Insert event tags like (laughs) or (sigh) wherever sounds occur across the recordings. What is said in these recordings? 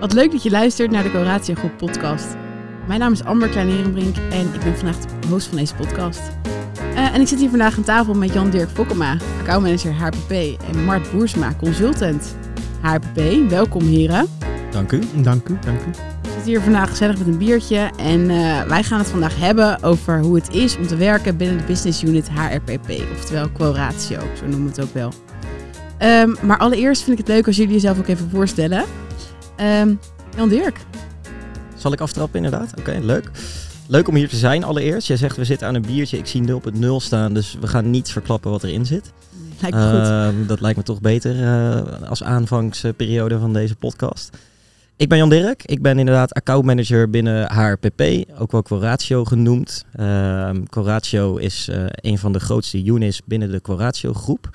Wat leuk dat je luistert naar de Coratio Groep podcast. Mijn naam is Amber Klein-Herenbrink en ik ben vandaag de host van deze podcast. Uh, en ik zit hier vandaag aan tafel met Jan-Dirk Fokkema, accountmanager HPP en Mart Boersma, consultant HPP. Welkom heren. Dank u. Dank u, dank u. We zitten hier vandaag gezellig met een biertje en uh, wij gaan het vandaag hebben over hoe het is om te werken binnen de business unit HRPP, oftewel Coratio, zo noemen we het ook wel. Um, maar allereerst vind ik het leuk als jullie jezelf ook even voorstellen. Um, Jan Dirk. Zal ik aftrappen inderdaad? Oké, okay, leuk. Leuk om hier te zijn allereerst. Jij zegt we zitten aan een biertje. Ik zie 0 op het 0 staan, dus we gaan niet verklappen wat erin zit. Lijkt me goed. Uh, dat lijkt me toch beter uh, als aanvangsperiode van deze podcast. Ik ben Jan Dirk. Ik ben inderdaad accountmanager binnen HRPP, ook wel Coratio genoemd. Uh, Coratio is uh, een van de grootste units binnen de Coratio groep.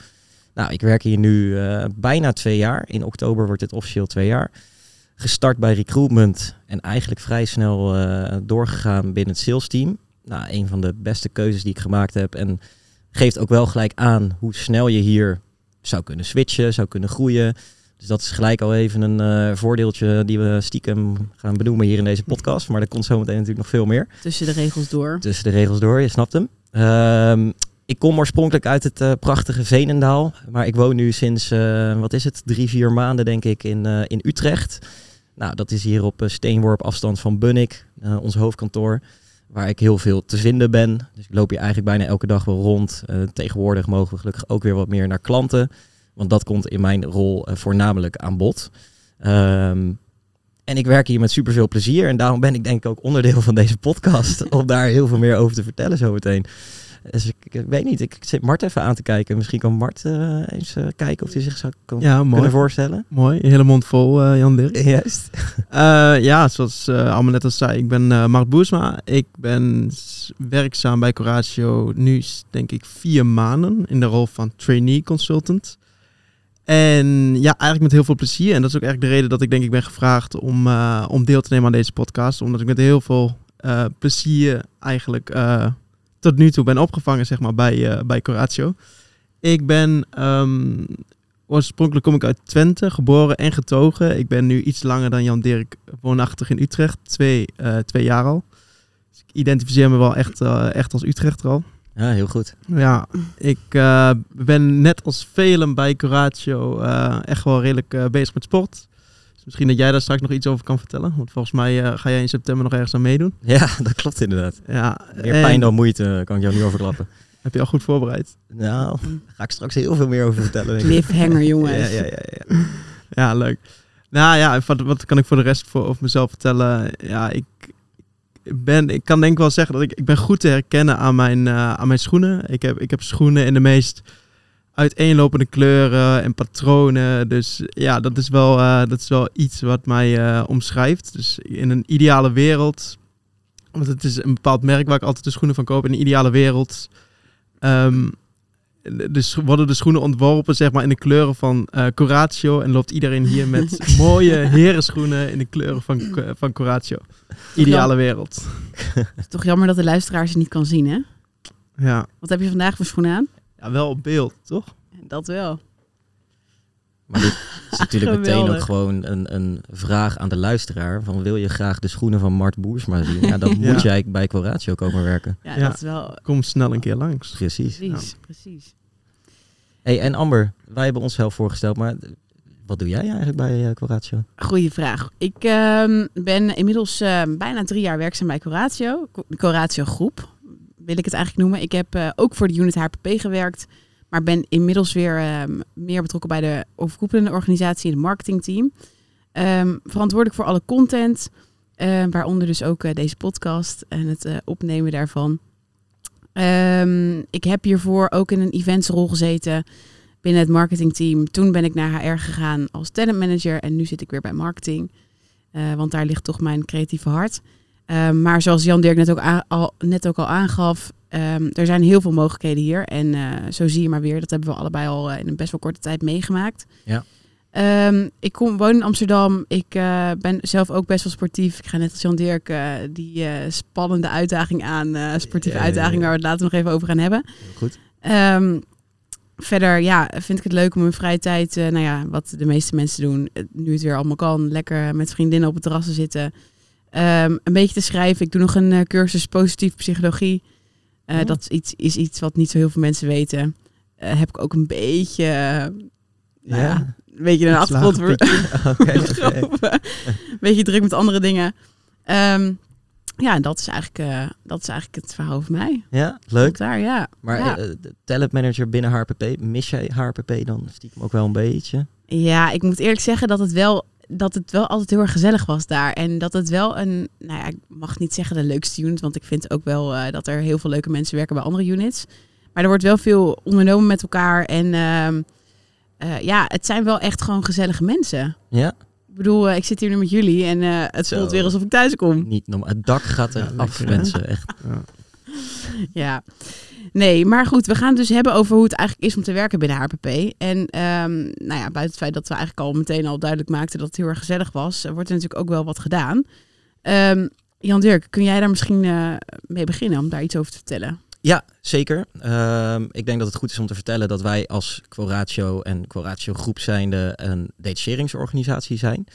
Nou, ik werk hier nu uh, bijna twee jaar. In oktober wordt het officieel twee jaar gestart bij recruitment en eigenlijk vrij snel uh, doorgegaan binnen het sales team. Nou, een van de beste keuzes die ik gemaakt heb. En geeft ook wel gelijk aan hoe snel je hier zou kunnen switchen, zou kunnen groeien. Dus dat is gelijk al even een uh, voordeeltje die we stiekem gaan benoemen hier in deze podcast. Maar er komt zometeen natuurlijk nog veel meer. Tussen de regels door. Tussen de regels door, je snapt hem. Uh, ik kom oorspronkelijk uit het uh, prachtige Veenendaal. Maar ik woon nu sinds, uh, wat is het, drie, vier maanden denk ik in, uh, in Utrecht. Nou, dat is hier op steenworp afstand van Bunnik, ons hoofdkantoor. Waar ik heel veel te vinden ben. Dus ik loop hier eigenlijk bijna elke dag wel rond. tegenwoordig mogen we gelukkig ook weer wat meer naar klanten. Want dat komt in mijn rol voornamelijk aan bod. Um, en ik werk hier met superveel plezier. En daarom ben ik denk ik ook onderdeel van deze podcast. (laughs) om daar heel veel meer over te vertellen zometeen. Dus ik, ik, weet niet, ik zit Mart even aan te kijken. Misschien kan Mart uh, eens uh, kijken of hij zich zou kan, ja, kunnen voorstellen. Mooi, hele mond vol, uh, Jan Dirk. (laughs) Juist. ja, zoals allemaal net al zei, ik ben Mart Boersma. Ik ben werkzaam bij Coratio nu denk ik vier maanden in de rol van trainee consultant. En ja, eigenlijk met heel veel plezier. En dat is ook eigenlijk de reden dat ik denk ik ben gevraagd om, om deel te nemen aan deze podcast. Omdat ik met heel veel plezier eigenlijk tot nu toe ben opgevangen, zeg maar, bij, uh, bij Coratio. Ik ben um, oorspronkelijk kom ik uit Twente, geboren en getogen. Ik ben nu iets langer dan Jan Dirk woonachtig in Utrecht, twee, uh, twee jaar al. Dus ik identificeer me wel echt, uh, echt als Utrechter al. Ja, heel goed. Ja, ik ben net als velen bij Coratio echt wel redelijk bezig met sport. Misschien dat jij daar straks nog iets over kan vertellen. Want volgens mij uh, ga jij in september nog ergens aan meedoen. Ja, (laughs) dat klopt inderdaad. Ja, Meer pijn dan moeite, kan ik jou nu overklappen. (laughs) Heb je al goed voorbereid? Nou, daar ga ik straks heel veel meer over vertellen. Cliffhanger, (laughs) jongens. Ja, ja, ja, ja. ja, leuk. Nou ja, wat, wat kan ik voor de rest voor over mezelf vertellen? Ja, ik, ben, ik kan denk ik wel zeggen dat ik, ik ben goed te herkennen aan mijn, uh, aan mijn schoenen. Ik heb, ik heb schoenen in de meest uiteenlopende kleuren en patronen. Dus ja, dat is wel, uh, dat is wel iets wat mij uh, omschrijft. Dus in een ideale wereld, want het is een bepaald merk waar ik altijd de schoenen van koop. In een ideale wereld um, dus worden de schoenen ontworpen zeg maar, in de kleuren van uh, Coratio. En loopt iedereen hier met (laughs) mooie herenschoenen in de kleuren van, van Coratio. Ideale wereld. Het is (laughs) toch jammer dat de luisteraar ze niet kan zien, hè? Ja. Wat heb je vandaag voor schoenen aan? Ja, wel op beeld, toch? Dat wel. Maar dit is natuurlijk (laughs) meteen ook gewoon een, een vraag aan de luisteraar. Van wil je graag de schoenen van Mart Boersma zien? Ja, dan (laughs) Ja. moet jij bij Coratio komen werken. Ja, Ja. dat is wel... Kom snel een keer langs. Precies. Precies, precies. Hey, en Amber, wij hebben onszelf voorgesteld, maar wat doe jij eigenlijk bij eh, Coratio? Goeie vraag. Ik ehm, ben inmiddels ehm, bijna drie jaar werkzaam bij Coratio. Coratio Groep wil ik het eigenlijk noemen. Ik heb eh, ook voor de unit HPP gewerkt. Maar ben inmiddels weer ehm, meer betrokken bij de overkoepelende organisatie, het marketingteam. Ehm, verantwoordelijk voor alle content. ehm, waaronder dus ook eh, deze podcast en het eh, opnemen daarvan. Ik heb hiervoor ook in een eventsrol gezeten binnen het marketingteam. Toen ben ik naar HR gegaan als talentmanager en nu zit ik weer bij marketing. Want daar ligt toch mijn creatieve hart. Ehm, maar zoals Jan Dirk net ook, al, net ook al aangaf, ehm, er zijn heel veel mogelijkheden hier. En eh, zo zie je maar weer, dat hebben we allebei al eh, in een best wel korte tijd meegemaakt. Ja. Ehm, ik kom, woon in Amsterdam. Ik eh, ben zelf ook best wel sportief. Ik ga net als Jan Dirk die spannende uitdaging aan. sportieve uitdaging waar we het later nog even over gaan hebben. Goed. Verder ja, vind ik het leuk om in vrije tijd, nou ja, wat de meeste mensen doen, nu het weer allemaal kan, lekker met vriendinnen op het terras te zitten. Ehm, een beetje te schrijven. Ik doe nog een eh, cursus positief psychologie. Eh, Oh. Dat is iets, is iets wat niet zo heel veel mensen weten. Eh, heb ik ook een beetje, ja, een beetje een geschoven. (laughs) (laughs) Een beetje druk met andere dingen. Ehm, ja, dat is, eigenlijk, dat is eigenlijk het verhaal van mij. Ja, leuk. daar, ja. Maar ja. talentmanager binnen HRPP, mis jij HRPP dan stiekem ook wel een beetje? Ja, ik moet eerlijk zeggen dat het wel dat het wel altijd heel erg gezellig was daar. En dat het wel een, nou ja, ik mag niet zeggen de leukste unit, want ik vind ook wel eh, dat er heel veel leuke mensen werken bij andere units. Maar er wordt wel veel ondernomen met elkaar. En ehm, eh, ja, het zijn wel echt gewoon gezellige mensen. Ja, Ik bedoel, eh, ik zit hier nu met jullie en eh, het Zo. voelt weer alsof ik thuis kom. niet normaal. Het dak gaat er Ja, af, mensen. Echt. Ja. Ja. Nee, maar goed, we gaan het dus hebben over hoe het eigenlijk is om te werken binnen HPP. En ehm, nou ja, buiten het feit dat we eigenlijk al meteen al duidelijk maakten dat het heel erg gezellig was, eh, wordt er natuurlijk ook wel wat gedaan. Ehm, Jan Dirk, kun jij daar misschien eh, mee beginnen om daar iets over te vertellen? Ja, zeker. Ehm, ik denk dat het goed is om te vertellen dat wij als Quoratio en Quoratio Groep zijnde een detacheringsorganisatie zijn.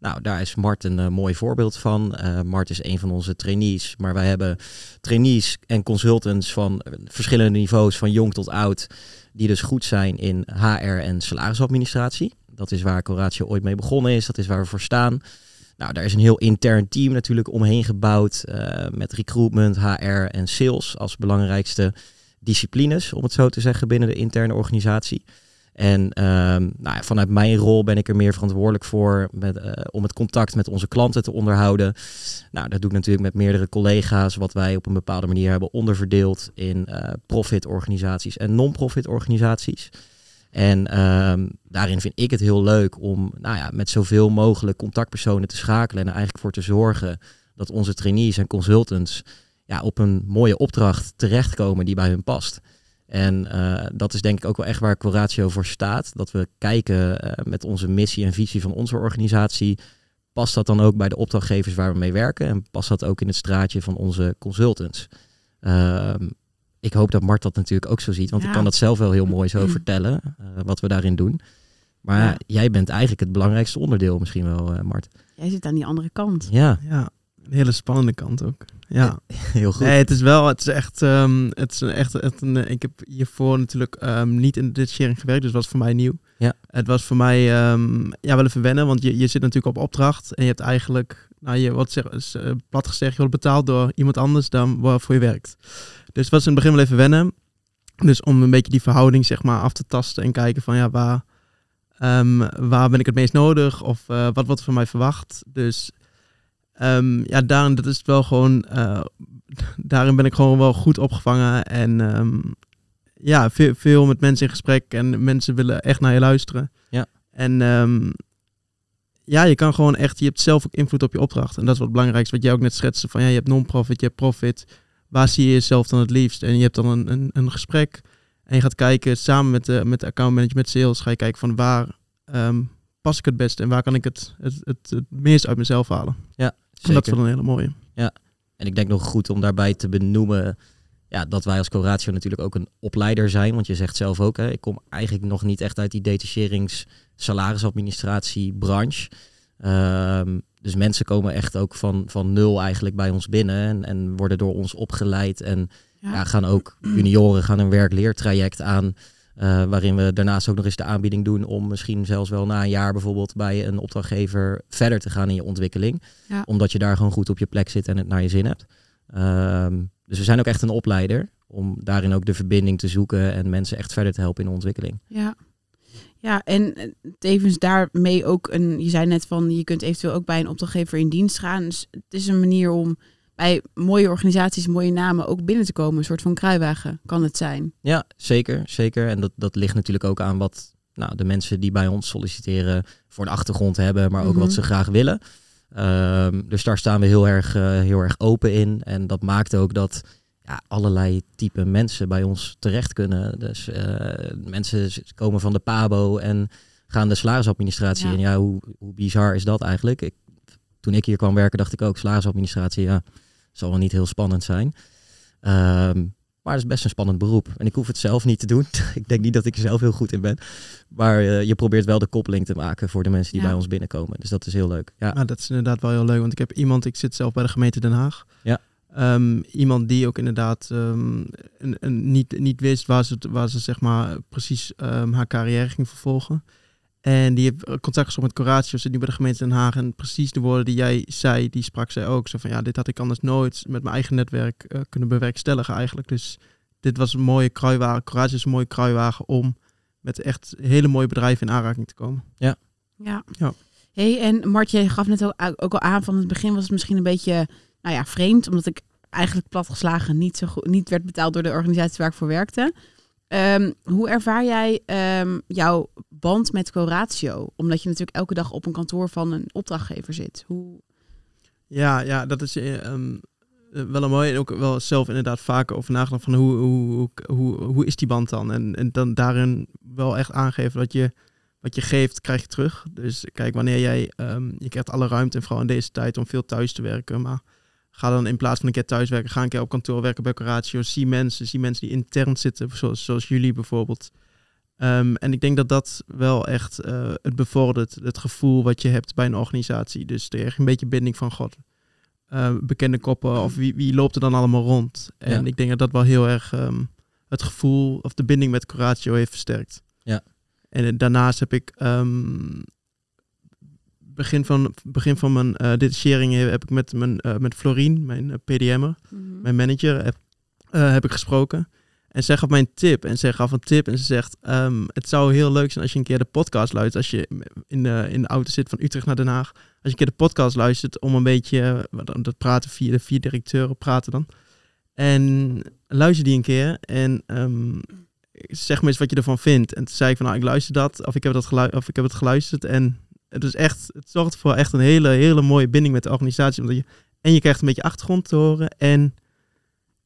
Nou, daar is Mart een eh, mooi voorbeeld van. Eh, Mart is een van onze trainees, maar wij hebben trainees en consultants van eh, verschillende niveaus, van jong tot oud, die dus goed zijn in HR en salarisadministratie. Dat is waar Quoratio ooit mee begonnen is, dat is waar we voor staan. Nou, daar is een heel intern team natuurlijk omheen gebouwd. met recruitment, HR en sales als belangrijkste disciplines, om het zo te zeggen, binnen de interne organisatie. En ehm, nou ja, vanuit mijn rol ben ik er meer verantwoordelijk voor met, eh, om het contact met onze klanten te onderhouden. Nou, dat doe ik natuurlijk met meerdere collega's, wat wij op een bepaalde manier hebben onderverdeeld in eh, profit organisaties en non-profit organisaties. En ehm, daarin vind ik het heel leuk om nou ja, met zoveel mogelijk contactpersonen te schakelen en er eigenlijk voor te zorgen dat onze trainees en consultants ja, op een mooie opdracht terechtkomen die bij hun past. En eh, dat is denk ik ook wel echt waar Quoratio voor staat. Dat we kijken eh, met onze missie en visie van onze organisatie. Past dat dan ook bij de opdrachtgevers waar we mee werken? En past dat ook in het straatje van onze consultants? Ehm, ik hoop dat Mart dat natuurlijk ook zo ziet. Want Ja. ik kan dat zelf wel heel (clears throat) mooi zo vertellen. eh, wat we daarin doen. Maar Ja. jij bent eigenlijk het belangrijkste onderdeel misschien wel, eh, Mart. Jij zit aan die andere kant. Ja, ja, hele spannende kant ook. Ja. (laughs) heel goed. Nee, het is wel, het is echt, ehm, het is een echt, echt een, ik heb hiervoor natuurlijk ehm, niet in de detachering gewerkt, dus dat was voor mij nieuw. Ja. Het was voor mij ja, wel even wennen, want je, je zit natuurlijk op opdracht en je hebt eigenlijk, nou je, wat zeg, is, eh, plat gezegd, je wordt betaald door iemand anders dan waarvoor je werkt. Dus het was in het begin wel even wennen. Dus om een beetje die verhouding zeg maar af te tasten en kijken van ja, waar, ehm, waar ben ik het meest nodig of eh, wat wordt van mij verwacht. Dus ehm, ja, daarin dat is wel gewoon, eh, (laughs) daarin ben ik gewoon wel goed opgevangen en ehm, ja, veel, veel met mensen in gesprek en mensen willen echt naar je luisteren. Ja. En ehm, ja, je kan gewoon echt, je hebt zelf ook invloed op je opdracht. En dat is wat het belangrijkste, wat jij ook net schetste, van ja, je hebt non-profit, je hebt profit. Waar zie je jezelf dan het liefst? En je hebt dan een, een, een gesprek en je gaat kijken samen met de, met de account manager, met sales, ga je kijken van waar pas ik het beste en waar kan ik het, het, het, het meest uit mezelf halen. En dat is wel een hele mooie. En ik denk nog goed om daarbij te benoemen ja, dat wij als Coratio natuurlijk ook een opleider zijn. Want je zegt zelf ook, hè, ik kom eigenlijk nog niet echt uit die detacherings salarisadministratie branche. Ehm, dus mensen komen echt ook van, van nul eigenlijk bij ons binnen en, en worden door ons opgeleid. En Ja. ja, gaan ook junioren gaan een werk-leertraject aan. Eh, waarin we daarnaast ook nog eens de aanbieding doen om misschien zelfs wel na een jaar bijvoorbeeld bij een opdrachtgever verder te gaan in je ontwikkeling. Ja. Omdat je daar gewoon goed op je plek zit en het naar je zin hebt. Ehm, dus we zijn ook echt een opleider om daarin ook de verbinding te zoeken en mensen echt verder te helpen in de ontwikkeling. Ja. Ja, en eh, tevens daarmee ook een, je zei net van, je kunt eventueel ook bij een opdrachtgever in dienst gaan. Dus het is een manier om bij mooie organisaties, mooie namen ook binnen te komen. Een soort van kruiwagen kan het zijn. Ja, zeker, zeker. En dat, dat ligt natuurlijk ook aan wat nou, de mensen die bij ons solliciteren voor de achtergrond hebben, maar ook Mhm. wat ze graag willen. Ehm, dus daar staan we heel erg, eh, heel erg open in. En dat maakt ook dat ja, allerlei type mensen bij ons terecht kunnen. Dus eh, mensen komen van de PABO en gaan de salarisadministratie. Ja. En ja, hoe, hoe bizar is dat eigenlijk? Ik, toen ik hier kwam werken, dacht ik ook, salarisadministratie, ja, zal wel niet heel spannend zijn. Ehm, Maar het is best een spannend beroep. En ik hoef het zelf niet te doen. (laughs) ik denk niet dat ik er zelf heel goed in ben. Maar eh, je probeert wel de koppeling te maken voor de mensen die Ja. bij ons binnenkomen. Dus dat is heel leuk. Ja, Nou, dat is inderdaad wel heel leuk, want ik heb iemand, ik zit zelf bij de gemeente Den Haag. Ja. Ehm, iemand die ook inderdaad ehm, een, een, niet, niet wist waar ze, waar ze zeg maar precies ehm, haar carrière ging vervolgen. En die heeft contact gezocht met Coratio, zit nu bij de gemeente Den Haag. En precies de woorden die jij zei, die sprak zij ook. Zo van, ja, dit had ik anders nooit met mijn eigen netwerk eh, kunnen bewerkstelligen eigenlijk. Dus dit was een mooie kruiwagen. Coratio is een mooie kruiwagen om met echt hele mooie bedrijven in aanraking te komen. Ja. Ja. Hey, en Mart, je gaf net ook, ook al aan van het begin was het misschien een beetje, nou ja, vreemd, omdat ik eigenlijk platgeslagen niet zo goed, niet werd betaald door de organisatie waar ik voor werkte. Ehm, hoe ervaar jij ehm, jouw band met Coratio? Omdat je natuurlijk elke dag op een kantoor van een opdrachtgever zit. Hoe... Ja, ja, dat is eh, ehm, eh, wel een mooie. En ook wel zelf inderdaad vaker over nagedacht van hoe, hoe, hoe, hoe, is die band dan? En, en dan daarin wel echt aangeven dat je wat je geeft, krijg je terug. Dus kijk, wanneer jij, je krijgt alle ruimte en vooral in deze tijd om veel thuis te werken. Maar ga dan in plaats van een keer thuis werken, ga een keer op kantoor werken bij Coratio. Zie mensen, zie mensen die intern zitten, zoals, zoals jullie bijvoorbeeld. Ehm, en ik denk dat dat wel echt eh, het bevordert, het gevoel wat je hebt bij een organisatie. Dus er is een beetje binding van God. eh, bekende koppen of wie, wie loopt er dan allemaal rond. En Ja. ik denk dat dat wel heel erg ehm, het gevoel of de binding met Coratio heeft versterkt. Ja. En eh, daarnaast heb ik ehm, begin van, begin van mijn eh detachering heb ik met, mijn, eh, met Florien, mijn eh, PDM'er, mijn manager, heb, heb ik gesproken. En zij gaf mij een tip. En zij gaf een tip en ze zegt... ehm, het zou heel leuk zijn als je een keer de podcast luistert. Als je in de, in de auto zit van Utrecht naar Den Haag. Als je een keer de podcast luistert om een beetje... dat praten via de vier directeuren praten dan. En luister die een keer. En ehm, zeg me eens wat je ervan vindt. En toen zei ik van nou, ik luister dat. Of ik heb, dat gelu- of ik heb het geluisterd. En het is echt... Het zorgt voor echt een hele, hele mooie binding met de organisatie. Omdat je, en je krijgt een beetje achtergrond te horen. En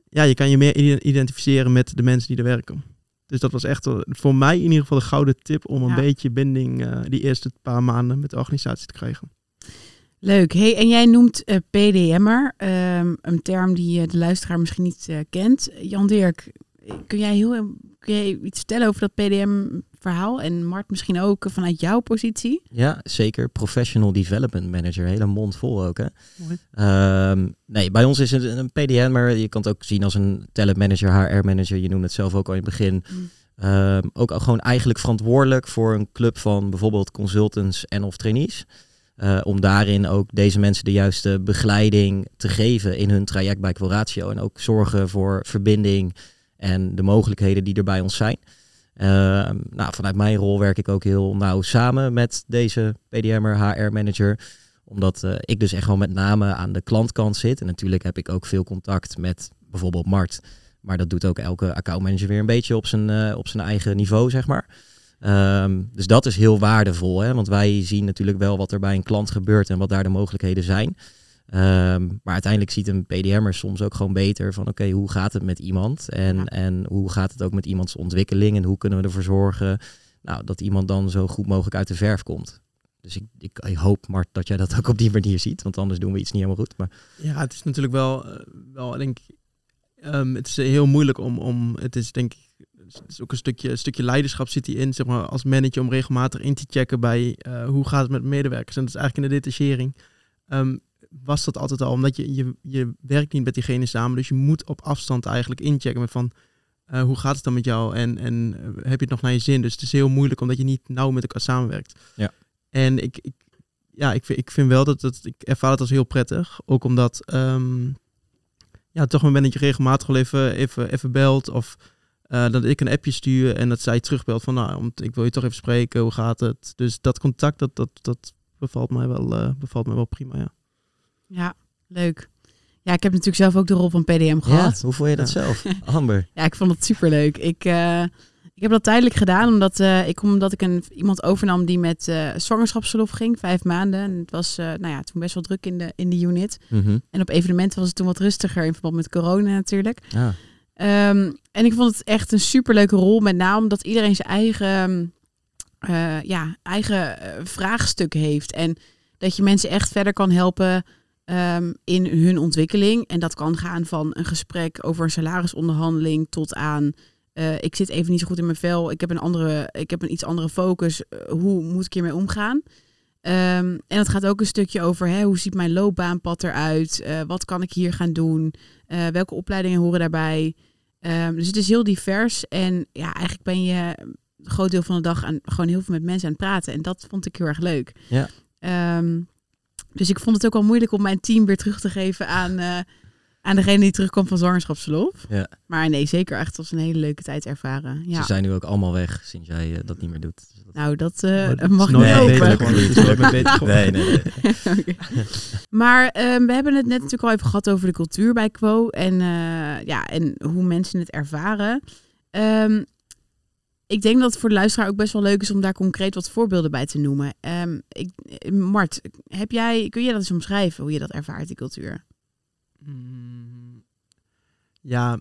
ja, je kan je meer ide- identificeren met de mensen die er werken. Dus dat was echt voor mij in ieder geval een gouden tip om een Ja. beetje binding eh, die eerste paar maanden met de organisatie te krijgen. Leuk. Hey, en jij noemt eh, PDM'er, ehm, een term die eh, de luisteraar misschien niet kent. Jan Dirk, kun jij, heel, kun jij iets vertellen over dat PDM-verhaal? En Mart misschien ook vanuit jouw positie? Ja, zeker. Professional Development Manager. Hele mond vol ook, hè? Ehm, nee, bij ons is het een PDM, maar je kan het ook zien als een talent manager, HR manager. Je noemde het zelf ook al in het begin. Mm. Ehm, ook al gewoon eigenlijk verantwoordelijk voor een club van bijvoorbeeld consultants en of trainees. Eh, om daarin ook deze mensen de juiste begeleiding te geven in hun traject bij Quoratio. En ook zorgen voor verbinding en de mogelijkheden die er bij ons zijn. Ehm, nou, vanuit mijn rol werk ik ook heel nauw samen met deze PDM'er, HR-manager. Omdat eh, ik dus echt wel met name aan de klantkant zit. En natuurlijk heb ik ook veel contact met bijvoorbeeld Mart. Maar dat doet ook elke accountmanager weer een beetje op zijn, eh, op zijn eigen niveau, zeg maar. Ehm, dus dat is heel waardevol, hè? want wij zien natuurlijk wel wat er bij een klant gebeurt en wat daar de mogelijkheden zijn. Ehm, maar uiteindelijk ziet een PDM'er soms ook gewoon beter van oké, hoe gaat het met iemand? En, Ja. en hoe gaat het ook met iemands ontwikkeling? En hoe kunnen we ervoor zorgen nou, dat iemand dan zo goed mogelijk uit de verf komt? Dus ik, ik, ik hoop, Mart, dat jij dat ook op die manier ziet. Want anders doen we iets niet helemaal goed. Maar Ja, het is natuurlijk wel, eh, wel denk ik, ehm, het is heel moeilijk om, om het is denk ik, het is ook een stukje, een stukje leiderschap zit hierin, zeg maar, als manager om regelmatig in te checken bij eh, hoe gaat het met medewerkers. En dat is eigenlijk in de detachering. ehm, was dat altijd al, omdat je, je, je werkt niet met diegene samen, dus je moet op afstand eigenlijk inchecken met van, eh, hoe gaat het dan met jou en, en eh, heb je het nog naar je zin? Dus het is heel moeilijk omdat je niet nauw met elkaar samenwerkt. Ja. En ik, ik, ja, ik, vind- ik vind wel dat het, ik ervaar het als heel prettig. Ook omdat, ehm, ja, toch mijn manager regelmatig wel even, even, even belt. Of eh, dat ik een appje stuur en dat zij terugbelt van, nou, ik wil je toch even spreken, hoe gaat het? Dus dat contact, dat, dat, dat bevalt mij wel, bevalt mij wel prima, ja. Ja, leuk. Ja, ik heb natuurlijk zelf ook de rol van PDM ja, gehad. hoe vond je dat zelf, (laughs) Amber? Ja, ik vond het superleuk. Ik, eh, ik heb dat tijdelijk gedaan omdat, eh, ik, omdat ik een, iemand overnam die met eh zwangerschapsverlof ging, vijf maanden. En het was nou ja, toen best wel druk in de, in de unit. Mhm. En op evenementen was het toen wat rustiger in verband met corona natuurlijk. Ja. Ehm, en ik vond het echt een superleuke rol, met name omdat iedereen zijn eigen, eh, ja, eigen vraagstuk heeft. En dat je mensen echt verder kan helpen ehm, in hun ontwikkeling. En dat kan gaan van een gesprek over een salarisonderhandeling tot aan eh, ik zit even niet zo goed in mijn vel. Ik heb een, andere, ik heb een iets andere focus. Eh, hoe moet ik hiermee omgaan? Ehm, en het gaat ook een stukje over hè, hoe ziet mijn loopbaanpad eruit? Uh, wat kan ik hier gaan doen? welke opleidingen horen daarbij? Um, dus het is heel divers. En ja, eigenlijk ben je een groot deel van de dag aan, gewoon heel veel met mensen aan het praten. En dat vond ik heel erg leuk. Ja. Um, dus ik vond het ook wel moeilijk om mijn team weer terug te geven aan, uh, aan degene die terugkomt van zwangerschapsverlof. Ja. Maar nee, zeker echt als een hele leuke tijd ervaren. Ja. Ze zijn nu ook allemaal weg sinds jij uh, dat niet meer doet. Dus dat... Nou, dat uh, mag nooit niet. Nee, nee, nee. (laughs) Maar um, we hebben het net natuurlijk al even gehad over de cultuur bij Quo en, uh, ja, en hoe mensen het ervaren. Um, ik denk dat het voor de luisteraar ook best wel leuk is om daar concreet wat voorbeelden bij te noemen. Um, ik, Mart, heb jij, kun je dat eens omschrijven, hoe je dat ervaart, die cultuur? Mm, ja,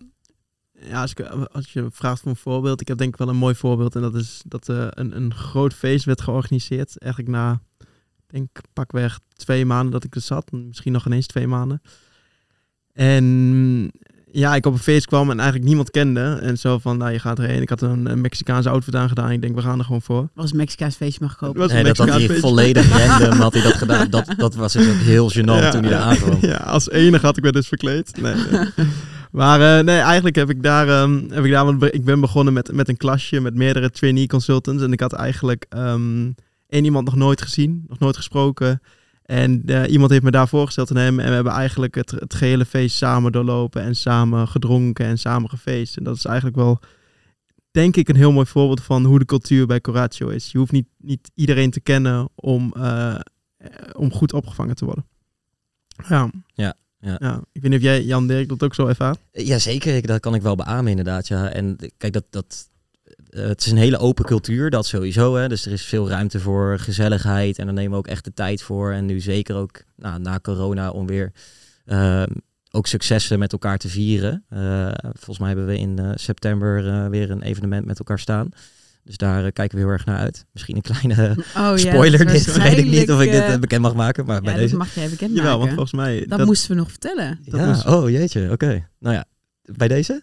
ja als je vraagt voor een voorbeeld, ik heb denk ik wel een mooi voorbeeld. En dat is dat uh, een, een groot feest werd georganiseerd. Eigenlijk na, denk pakweg twee maanden dat ik er zat. Misschien nog ineens twee maanden. En ja, ik op een feest kwam en eigenlijk niemand kende. En zo van, nou, je gaat erheen. Ik had een, een Mexicaanse outfit aangedaan. Ik denk, we gaan er gewoon voor. Was een Mexicaans feestje mag kopen. Was een Nee, dat had hij feestje. volledig (laughs) random had hij dat gedaan. Dat, dat was dus ook heel gênant Ja, toen hij daar aankwam. Ja, als enige had ik me dus verkleed. Nee, nee. (laughs) maar eh, nee, eigenlijk heb ik daar, ehm, heb ik daar want ik ben begonnen met, met een klasje met meerdere trainee consultants. En ik had eigenlijk ehm, één iemand nog nooit gezien, nog nooit gesproken. En eh, iemand heeft me daar voorgesteld aan hem. En we hebben eigenlijk het, het gehele feest samen doorlopen en samen gedronken en samen gefeest. En dat is eigenlijk wel, denk ik, een heel mooi voorbeeld van hoe de cultuur bij Coratio is. Je hoeft niet, niet iedereen te kennen om, eh, eh, om goed opgevangen te worden. Ja. Ja, ja. ja. Ik weet niet of jij, Jan Dirk, dat ook zo ervaart. Jazeker, dat kan ik wel beamen inderdaad. Ja. En kijk, dat, dat, eh, het is een hele open cultuur, dat sowieso. Hè. Dus er is veel ruimte voor gezelligheid en daar nemen we ook echt de tijd voor. En nu zeker ook nou, na corona om weer ehm, ook successen met elkaar te vieren. Eh, volgens mij hebben we in eh, september eh, weer een evenement met elkaar staan. Dus daar eh, kijken we heel erg naar uit. Misschien een kleine Oh, (laughs) spoiler, ja, dit weet ik niet of ik dit eh, bekend mag maken. Maar eh, bij deze... dat mag jij bekend Jawel, want maken. volgens mij... Dat, moesten we nog vertellen. dat ja, oh jeetje, oké. Nou ja, bij deze?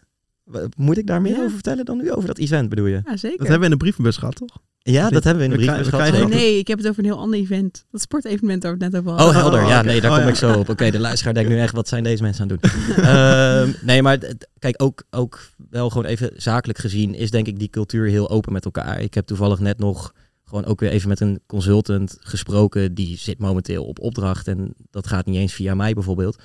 Moet ik daar meer Ja. over vertellen dan nu? Over dat event bedoel je? Ja, zeker. Dat hebben we in de brievenbus gehad, toch? Ja, dat hebben we in de we gehad. Oh, nee, ik heb het over een heel ander event. Dat sportevenement waar we het net over Oh, hadden. helder. Oh, Ja, oké. nee, daar Oh, kom ja. ik zo op. Oké, de luisteraar denkt nu echt, wat zijn deze mensen aan het doen? (laughs) Ehm, nee, maar kijk, ook, ook wel gewoon even zakelijk gezien is denk ik die cultuur heel open met elkaar. Ik heb toevallig net nog gewoon ook weer even met een consultant gesproken. Die zit momenteel op opdracht en dat gaat niet eens via mij bijvoorbeeld.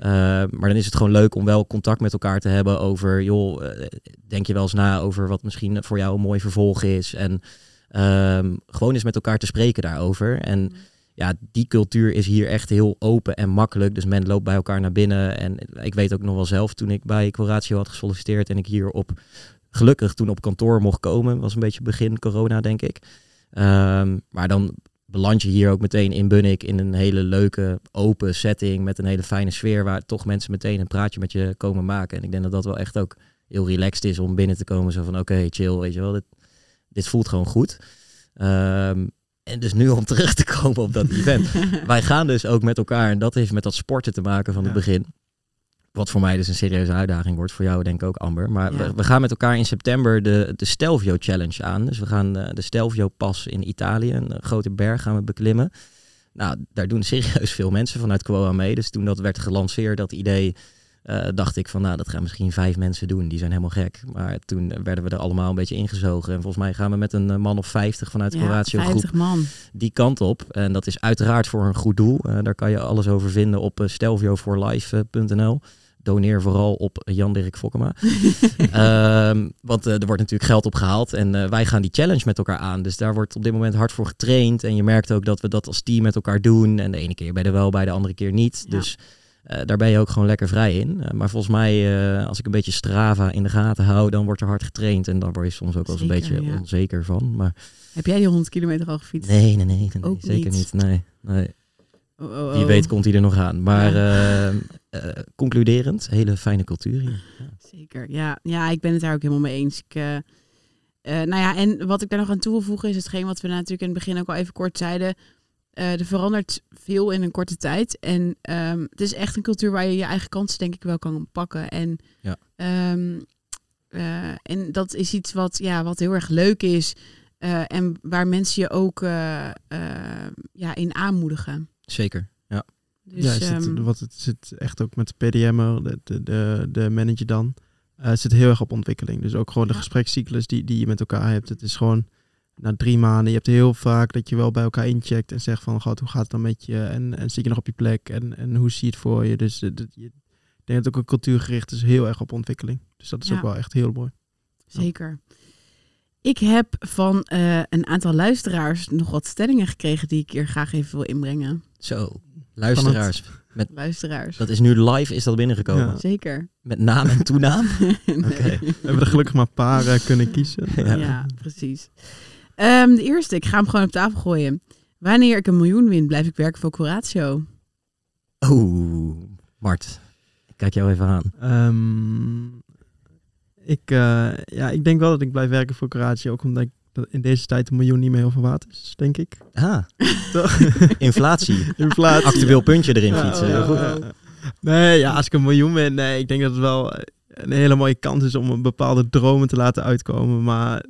Ehm, maar dan is het gewoon leuk om wel contact met elkaar te hebben over, joh, eh, denk je wel eens na over wat misschien voor jou een mooi vervolg is. En ehm, gewoon eens met elkaar te spreken daarover. En ja, die cultuur is hier echt heel open en makkelijk. Dus men loopt bij elkaar naar binnen. En ik weet ook nog wel zelf, toen ik bij Coratio had gesolliciteerd en ik hier op, gelukkig toen op kantoor mocht komen, was een beetje begin corona, denk ik. Ehm, maar dan beland je hier ook meteen in Bunnik in een hele leuke, open setting met een hele fijne sfeer, waar toch mensen meteen een praatje met je komen maken. En ik denk dat dat wel echt ook heel relaxed is om binnen te komen. Zo van, oké, chill, weet je wel, dit, dit voelt gewoon goed. Ehm, en dus nu om (laughs) terug te komen op dat event. (laughs) Wij gaan dus ook met elkaar, en dat heeft met dat sporten te maken van het Ja. begin. Wat voor mij dus een serieuze uitdaging wordt, voor jou denk ik ook Amber. Maar Ja. we, we gaan met elkaar in september de, de Stelvio Challenge aan. Dus we gaan eh, de Stelvio Pas in Italië, een eh, grote berg gaan we beklimmen. Nou, daar doen (laughs) serieus veel mensen vanuit Quo aan mee. Dus toen dat werd gelanceerd, dat idee, eh, dacht ik van nou, dat gaan misschien vijf mensen doen. Die zijn helemaal gek. Maar toen werden we er allemaal een beetje ingezogen. En volgens mij gaan we met een man of vijftig vanuit de Ja, groep 50 man. die kant op. En dat is uiteraard voor een goed doel. Daar kan je alles over vinden op uh, stelvioforlife.nl. Doneer vooral op Jan Dirk Fokkema. (laughs) Ehm, want eh, er wordt natuurlijk geld opgehaald. En eh, wij gaan die challenge met elkaar aan. Dus daar wordt op dit moment hard voor getraind. En je merkt ook dat we dat als team met elkaar doen. En de ene keer ben je er wel bij, de andere keer niet. Ja. Dus eh, daar ben je ook gewoon lekker vrij in. Maar volgens mij, als ik een beetje Strava in de gaten hou, dan wordt er hard getraind. En dan word je soms ook wel eens een beetje ja. onzeker van. Maar Heb jij die 100 kilometer al gefietst? nee, nee, nee, nee, zeker niet. niet. Nee, nee. Oh, oh, Wie weet komt hij er nog aan. Maar eh, eh, concluderend, hele fijne cultuur hier. Ja. Zeker, ja. Ja, ik ben het daar ook helemaal mee eens. Ik, eh, eh, nou ja, en wat ik daar nog aan toe wil voegen is hetgeen wat we natuurlijk in het begin ook al even kort zeiden. eh, er verandert veel in een korte tijd. En ehm, het is echt een cultuur waar je je eigen kansen denk ik wel kan pakken. En, Ja. ehm, eh, en dat is iets wat, ja, wat heel erg leuk is. eh, en waar mensen je ook ja, in aanmoedigen. Zeker. Ja. Dus, ja, het zit, ehm, wat het zit echt ook met de PDM'er, de, de, de, de manager dan, eh, het zit heel erg op ontwikkeling. Dus ook gewoon de Ja. gesprekscyclus die, die je met elkaar hebt. Het is gewoon na drie maanden, je hebt heel vaak dat je wel bij elkaar incheckt en zegt van, God, hoe gaat het dan met je? En, en zit je nog op je plek? En, en hoe zie je het voor je? Dus eh, dat, je, ik denk dat ook een cultuurgericht is heel erg op ontwikkeling. Dus dat is Ja. ook wel echt heel mooi. Zeker. Ik heb van eh, een aantal luisteraars nog wat stellingen gekregen die ik hier graag even wil inbrengen. Zo, luisteraars. Luisteraars. Dat is nu live, is dat binnengekomen. Ja. Zeker. Met naam en toenaam. (laughs) Nee. Oké. We hebben er gelukkig maar een paar eh, kunnen kiezen. (laughs) Ja. Ja, precies. Ehm, de eerste, ik ga hem gewoon op tafel gooien. Wanneer ik een miljoen win, blijf ik werken voor Coratio. Oeh, Mart. Ik kijk jou even aan. Ehm, ik, eh, ja, ik denk wel dat ik blijf werken voor Coratio. Ook omdat ik in deze tijd een miljoen niet meer heel veel waard is, denk ik. Ah, (laughs) Toch? (laughs) inflatie. Inflatie. Actueel puntje erin fietsen. ja. Nee, ja, als ik een miljoen win, nee, ik denk dat het wel een hele mooie kans is om een bepaalde dromen te laten uitkomen. Maar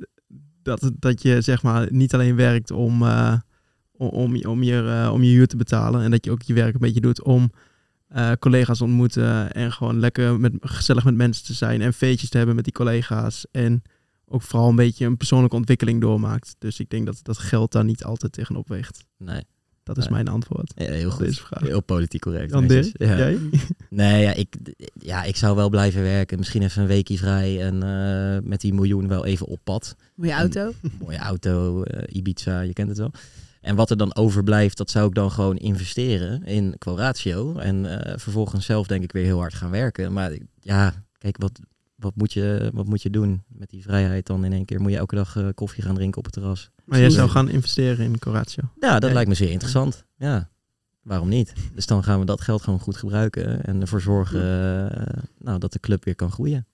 dat, dat je zeg maar niet alleen werkt om, eh, om, om, je- om, je, eh, om je huur te betalen. En dat je ook je werk een beetje doet om eh, collega's te ontmoeten. En gewoon lekker met, gezellig met mensen te zijn. En feestjes te hebben met die collega's. En ook vooral een beetje een persoonlijke ontwikkeling doormaakt. Dus ik denk dat dat geld daar niet altijd tegenop weegt. Nee, Dat is Nee. mijn antwoord ja, heel goed. deze vraag. Heel politiek correct. Netjes. Dirk, Ja. jij? (laughs) Nee, ja ik, ja, ik zou wel blijven werken. Misschien even een weekje vrij en eh, met die miljoen wel even op pad. Mooie auto. (laughs) Mooie auto, eh, Ibiza, je kent het wel. En wat er dan overblijft, dat zou ik dan gewoon investeren in Quoratio. En eh, vervolgens zelf denk ik weer heel hard gaan werken. Maar ja, kijk, wat, wat, moet je, wat moet je doen met die vrijheid dan in één keer? Moet je elke dag eh, koffie gaan drinken op het terras? Maar jij zou gaan investeren in Coratio. Ja, dat Nee. lijkt me zeer interessant. Ja, waarom niet? Dus dan gaan we dat geld gewoon goed gebruiken en ervoor zorgen eh, nou, dat de club weer kan groeien.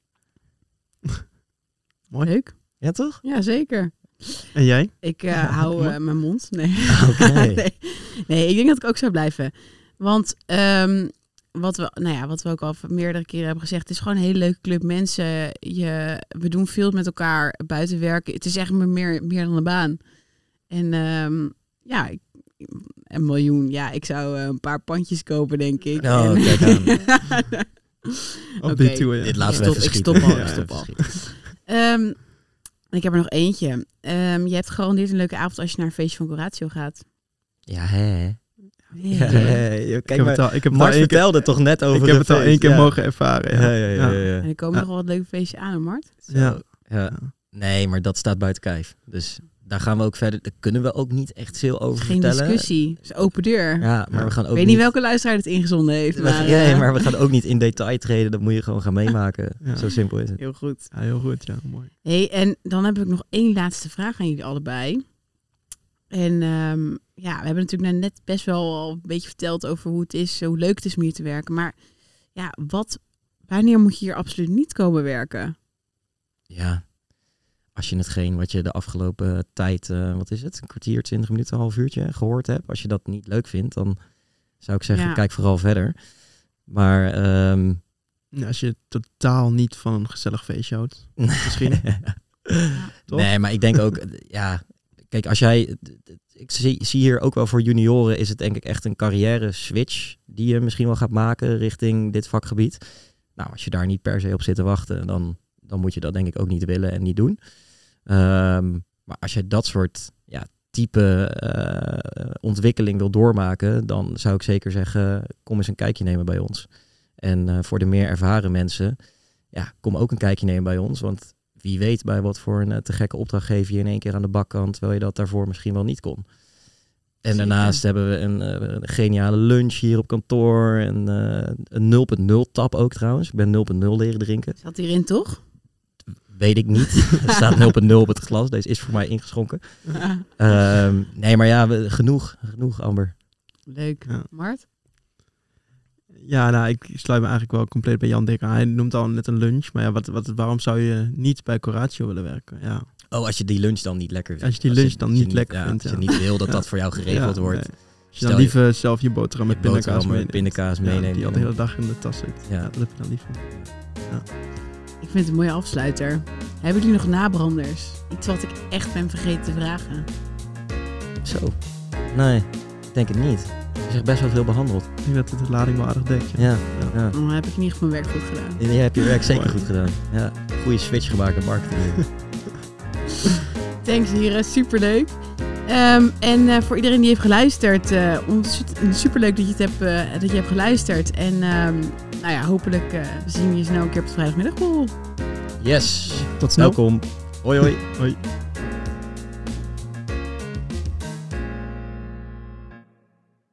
(laughs) Mooi. Leuk. Ja, toch? Ja, zeker. En jij? Ik eh, (laughs) hou eh, mijn mond. Nee. Oké. (laughs) nee. nee, ik denk dat ik ook zou blijven. Want ehm, wat, we, nou ja, wat we ook al meerdere keren hebben gezegd, het is gewoon een hele leuke club mensen. Je, we doen veel met elkaar buiten werken. Het is echt meer, meer dan een baan. En ehm, ja, ik- een miljoen. Ja, ik zou eh, een paar pandjes kopen, denk ik. En- kijk (laughs) Op Oké. ja. Dit laten we stop, ik stop al, Ja, ik stop al. Ehm, ik heb er nog eentje. Ehm, je hebt gegarandeerd een leuke avond als je naar een feestje van Coratio gaat. Ja, hè. Nee. Ja, hè. ik Kijk heb het maar, al, ik heb Mart keer, vertelde toch net over ik heb het al één keer Ja. mogen ervaren. Ja. Ja, ja, ja. ja, ja. En er komen Ja. nog wel wat leuke feestjes aan, Mart. Ja. Ja. Nee, maar dat staat buiten kijf. Dus daar gaan we ook verder. Daar kunnen we ook niet echt veel over Geen vertellen. discussie. Het is open deur. Ja, maar we gaan ook ik weet niet welke luisteraar het ingezonden heeft. Maar, (laughs) ja, eh, maar we gaan ook niet in detail treden. Dat moet je gewoon gaan (laughs) meemaken. Ja. Zo simpel is het. Heel goed. Ja, heel goed. Ja, mooi. Hey, en dan heb ik nog één laatste vraag aan jullie allebei. En ehm, ja, we hebben natuurlijk nou net best wel al een beetje verteld over hoe het is, hoe leuk het is om hier te werken. Maar ja, wat, wanneer moet je hier absoluut niet komen werken? Ja, als je hetgeen wat je de afgelopen tijd, eh, wat is het, een kwartier, twintig minuten, een half uurtje gehoord hebt. Als je dat niet leuk vindt, dan zou ik zeggen, Ja. kijk vooral verder. Maar ehm, Ja, als je totaal niet van een gezellig feestje houdt. (laughs) Misschien. Toch? Nee, maar ik denk ook, ja, kijk, als jij, ik zie, zie hier ook wel voor junioren is het denk ik echt een carrière switch die je misschien wel gaat maken richting dit vakgebied. Nou, als je daar niet per se op zit te wachten, dan, dan moet je dat denk ik ook niet willen en niet doen. Ehm, maar als je dat soort ja, type eh, ontwikkeling wil doormaken, dan zou ik zeker zeggen, kom eens een kijkje nemen bij ons. En eh, voor de meer ervaren mensen, ja, kom ook een kijkje nemen bij ons. Want wie weet bij wat voor een eh, te gekke opdrachtgever je in één keer aan de bak kan, terwijl je dat daarvoor misschien wel niet kon. En Zeker. daarnaast hebben we een, eh, een geniale lunch hier op kantoor. En eh, een 0.0 tap ook trouwens. Ik ben 0.0 leren drinken. Zat hierin toch? Weet ik niet. (laughs) er staat 0.0 op het glas. Deze is voor mij ingeschonken. Ehm, nee, maar ja, we- genoeg. Genoeg, Amber. Leuk. Ja. Mart? Ja, nou, ik sluit me eigenlijk wel compleet bij Jan Dik aan. Hij noemt al net een lunch. Maar ja, wat, wat, waarom zou je niet bij Coratio willen werken? Ja, Oh, als je die lunch dan niet lekker vindt. Als je die lunch dan niet lekker ja, vindt, Als ja. je niet wil dat dat (laughs) voor jou geregeld Ja, wordt. nee. Als je dan Stel je- liever zelf je boterham met Je pindakaas boterham met meeneemt. pindakaas meeneemt. die al de hele dag in de tas zit. Ja. Dat heb ik dan liever. Ik vind het een mooie afsluiter. Hebben jullie nog nabranders? Iets wat ik echt ben vergeten te vragen. Zo. Nee, ik denk het niet. Je zegt best wel veel behandeld. Ik denk dat het de lading wel aardig dekt. Ja. Ja, ja. Dan heb ik in ieder geval mijn werk goed gedaan. Je hebt je werk zeker goed gedaan. Ja, goede switch gemaakt naar marketing. (laughs) Thanks heren, superleuk. Ehm, en eh, voor iedereen die heeft geluisterd, eh ons- superleuk dat je, het hebt, eh, dat je hebt geluisterd. En ehm, nou ja, hopelijk eh, zien we je snel een keer op de vrijdagmiddagborrel. Yes. Tot snel. Welkom. Hoi hoi. Hoi.